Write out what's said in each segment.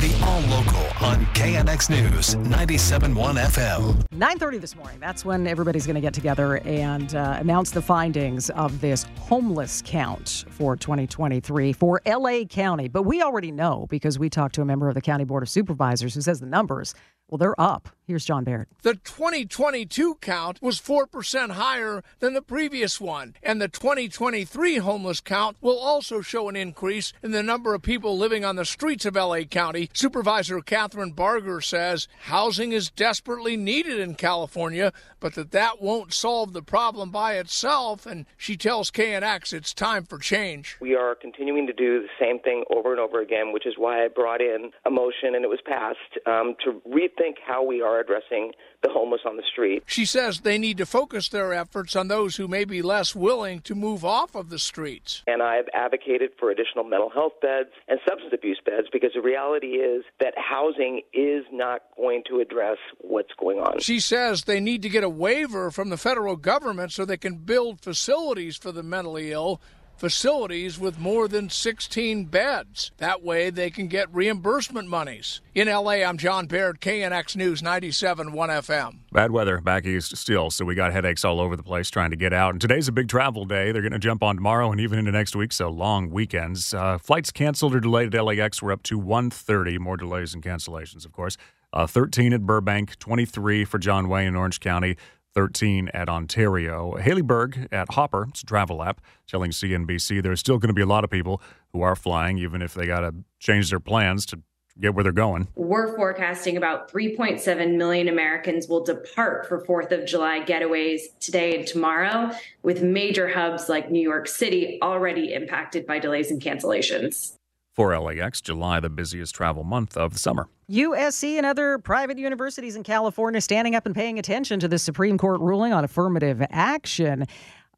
The All Local on KNX News 97.1 FM. 9.30 this morning. That's when everybody's going to get together and uh, announce the findings of this homeless count for 2023 for L.A. County. But we already know because we talked to a member of the County Board of Supervisors who says the numbers, well, they're up. Here's John Baird. The 2022 count was 4% higher than the previous one, and the 2023 homeless count will also show an increase in the number of people living on the streets of LA County. Supervisor Kathryn Barger says housing is desperately needed in California, but that that won't solve the problem by itself, and she tells KNX it's time for change. We are continuing to do the same thing over and over again, which is why I brought in a motion and it was passed um, to rethink how we are addressing the homeless on the street. She says they need to focus their efforts on those who may be less willing to move off of the streets. And I've advocated for additional mental health beds and substance abuse beds because the reality is that housing is not going to address what's going on. She says they need to get a waiver from the federal government so they can build facilities for the mentally ill facilities with more than 16 beds. That way they can get reimbursement monies. In LA, I'm John Baird, KNX News 97 1 FM. Bad weather back east still, so we got headaches all over the place trying to get out. And today's a big travel day. They're going to jump on tomorrow and even into next week, so long weekends. Uh, flights canceled or delayed at LAX were up to 130. More delays and cancellations, of course. Uh, 13 at Burbank, 23 for John Wayne in Orange County. 13 at Ontario. Hayley Berg at Hopper, it's a travel app, telling CNBC there's still going to be a lot of people who are flying, even if they got to change their plans to get where they're going. We're forecasting about 3.7 million Americans will depart for 4th of July getaways today and tomorrow, with major hubs like New York City already impacted by delays and cancellations. For LAX, July, the busiest travel month of the summer. USC and other private universities in California standing up and paying attention to the Supreme Court ruling on affirmative action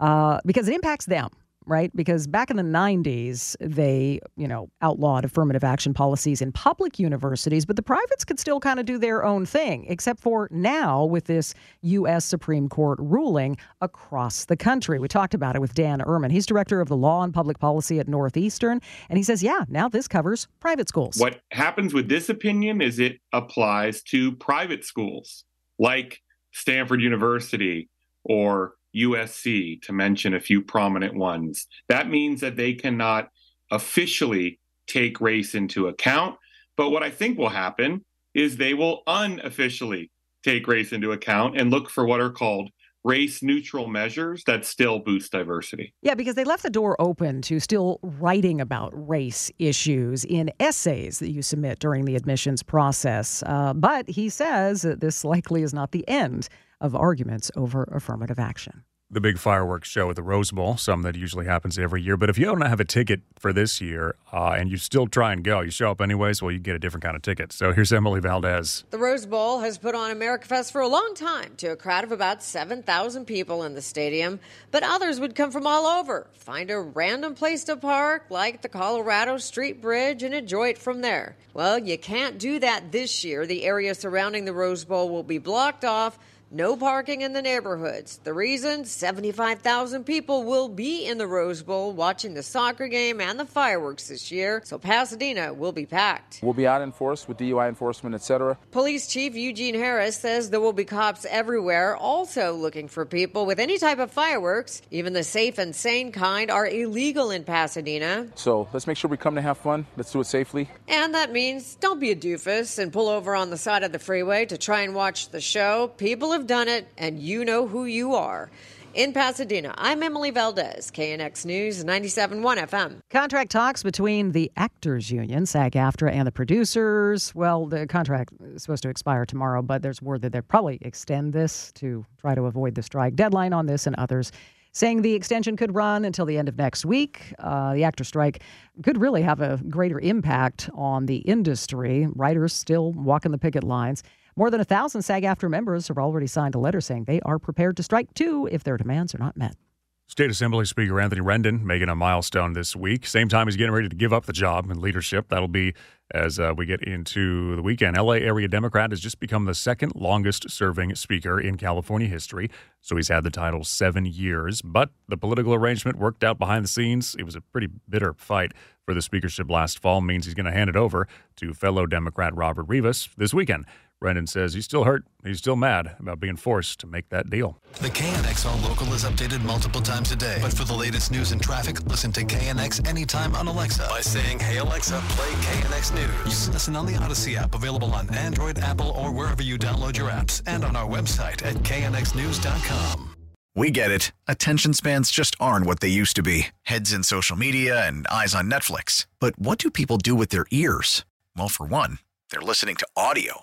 uh, because it impacts them right? Because back in the 90s, they, you know, outlawed affirmative action policies in public universities, but the privates could still kind of do their own thing, except for now with this U.S. Supreme Court ruling across the country. We talked about it with Dan Urman. He's director of the law and public policy at Northeastern, and he says, yeah, now this covers private schools. What happens with this opinion is it applies to private schools like Stanford University or USC, to mention a few prominent ones. That means that they cannot officially take race into account. But what I think will happen is they will unofficially take race into account and look for what are called race neutral measures that still boost diversity. Yeah, because they left the door open to still writing about race issues in essays that you submit during the admissions process. Uh, but he says that this likely is not the end of arguments over affirmative action the big fireworks show at the Rose Bowl, some that usually happens every year. But if you don't have a ticket for this year uh, and you still try and go, you show up anyways, well, you get a different kind of ticket. So here's Emily Valdez. The Rose Bowl has put on America Fest for a long time to a crowd of about 7,000 people in the stadium, but others would come from all over, find a random place to park, like the Colorado Street Bridge, and enjoy it from there. Well, you can't do that this year. The area surrounding the Rose Bowl will be blocked off No parking in the neighborhoods. The reason 75,000 people will be in the Rose Bowl watching the soccer game and the fireworks this year, so Pasadena will be packed. We'll be out in force with DUI enforcement, etc. Police Chief Eugene Harris says there will be cops everywhere also looking for people with any type of fireworks. Even the safe and sane kind are illegal in Pasadena. So let's make sure we come to have fun. Let's do it safely. And that means don't be a doofus and pull over on the side of the freeway to try and watch the show. People have done it, and you know who you are. In Pasadena, I'm Emily Valdez, KNX News 97.1 FM. Contract talks between the Actors Union, SAG AFTRA, and the producers. Well, the contract is supposed to expire tomorrow, but there's word that they'll probably extend this to try to avoid the strike deadline on this and others. Saying the extension could run until the end of next week. Uh, the actor strike could really have a greater impact on the industry. Writers still walking the picket lines. More than a thousand SAG AFTRA members have already signed a letter saying they are prepared to strike too if their demands are not met. State Assembly Speaker Anthony Rendon making a milestone this week. Same time he's getting ready to give up the job and leadership. That'll be as uh, we get into the weekend. LA area Democrat has just become the second longest serving speaker in California history. So he's had the title seven years. But the political arrangement worked out behind the scenes. It was a pretty bitter fight for the speakership last fall, means he's going to hand it over to fellow Democrat Robert Rivas this weekend. Rendon says he's still hurt. He's still mad about being forced to make that deal. The KNX All Local is updated multiple times a day. But for the latest news and traffic, listen to KNX anytime on Alexa by saying, Hey Alexa, play KNX News. You can listen on the Audacy app, available on Android, Apple, or wherever you download your apps, and on our website at knxnews.com. We get it. Attention spans just aren't what they used to be heads in social media and eyes on Netflix. But what do people do with their ears? Well, for one, they're listening to audio.